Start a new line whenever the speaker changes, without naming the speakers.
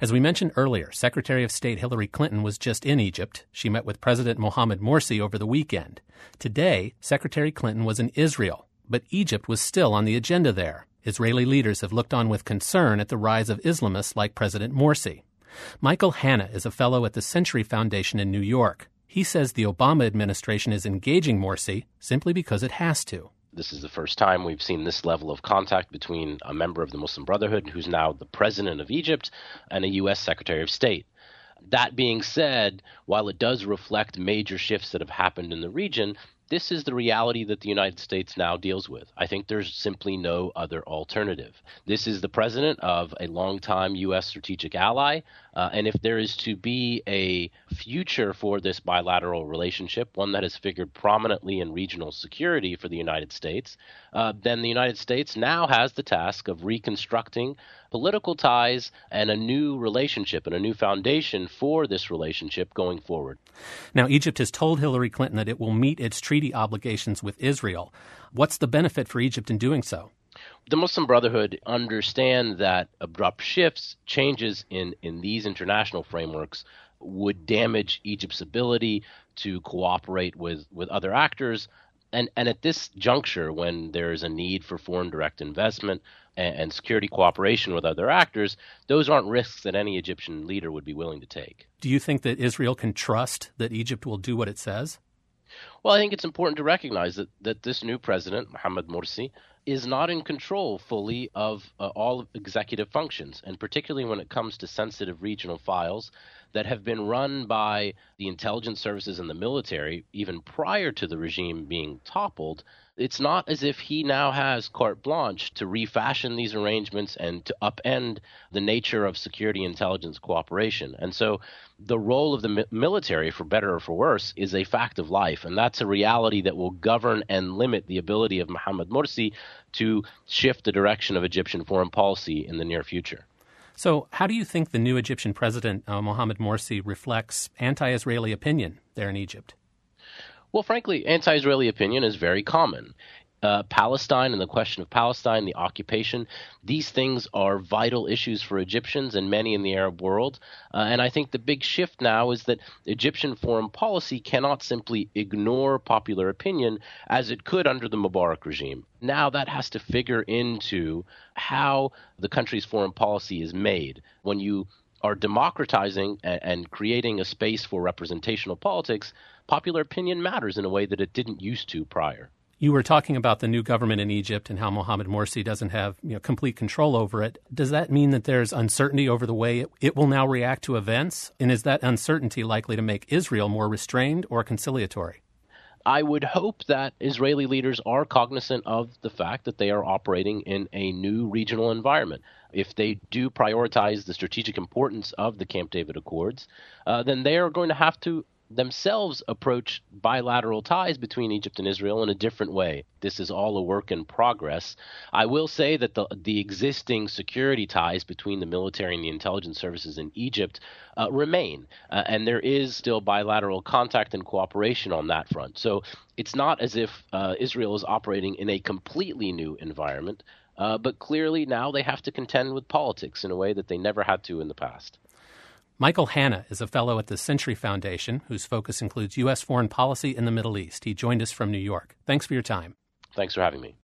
As we mentioned earlier, Secretary of State Hillary Clinton was just in Egypt. She met with President Mohamed Morsi over the weekend. Today, Secretary Clinton was in Israel, but Egypt was still on the agenda there. Israeli leaders have looked on with concern at the rise of Islamists like President Morsi. Michael Hanna is a fellow at the Century Foundation in New York. He says the Obama administration is engaging Morsi simply because it has to.
This is the first time we've seen this level of contact between a member of the Muslim Brotherhood, who's now the president of Egypt, and a U.S. Secretary of State. That being said, while it does reflect major shifts that have happened in the region, this is the reality that the United States now deals with. I think there's simply no other alternative. This is the president of a longtime U.S. strategic ally, uh, and if there is to be a future for this bilateral relationship, one that has figured prominently in regional security for the United States, uh, then the United States now has the task of reconstructing political ties and a new relationship and a new foundation for this relationship going forward.
Now, Egypt has told Hillary Clinton that it will meet its treaty obligations with Israel. What's the benefit for Egypt in doing so?
The Muslim Brotherhood understand that abrupt shifts, changes in, in these international frameworks would damage Egypt's ability to cooperate with, with other actors. And, and at this juncture, when there is a need for foreign direct investment and, and security cooperation with other actors, those aren't risks that any Egyptian leader would be willing to take.
Do you think that Israel can trust that Egypt will do what it says?
Well, I think it's important to recognize that, that this new president, Mohamed Morsi, is not in control fully of uh, all executive functions, and particularly when it comes to sensitive regional files that have been run by the intelligence services and the military even prior to the regime being toppled. It's not as if he now has carte blanche to refashion these arrangements and to upend the nature of security intelligence cooperation. And so the role of the mi- military, for better or for worse, is a fact of life. And that's a reality that will govern and limit the ability of Mohamed Morsi to shift the direction of Egyptian foreign policy in the near future.
So, how do you think the new Egyptian president, uh, Mohamed Morsi, reflects anti Israeli opinion there in Egypt?
Well, frankly, anti Israeli opinion is very common uh, Palestine and the question of Palestine, the occupation, these things are vital issues for Egyptians and many in the Arab world. Uh, and I think the big shift now is that Egyptian foreign policy cannot simply ignore popular opinion as it could under the Mubarak regime. Now that has to figure into how the country's foreign policy is made. When you are democratizing and, and creating a space for representational politics, popular opinion matters in a way that it didn't used to prior.
You were talking about the new government in Egypt and how Mohamed Morsi doesn't have you know, complete control over it. Does that mean that there's uncertainty over the way it, it will now react to events? And is that uncertainty likely to make Israel more restrained or conciliatory?
I would hope that Israeli leaders are cognizant of the fact that they are operating in a new regional environment. If they do prioritize the strategic importance of the Camp David Accords, uh, then they are going to have to themselves approach bilateral ties between Egypt and Israel in a different way. This is all a work in progress. I will say that the the existing security ties between the military and the intelligence services in Egypt uh, remain, uh, and there is still bilateral contact and cooperation on that front. So it's not as if uh, Israel is operating in a completely new environment. Uh, but clearly now they have to contend with politics in a way that they never had to in the past.
Michael Hanna is a fellow at the Century Foundation, whose focus includes U.S. foreign policy in the Middle East. He joined us from New York. Thanks for your time.
Thanks for having me.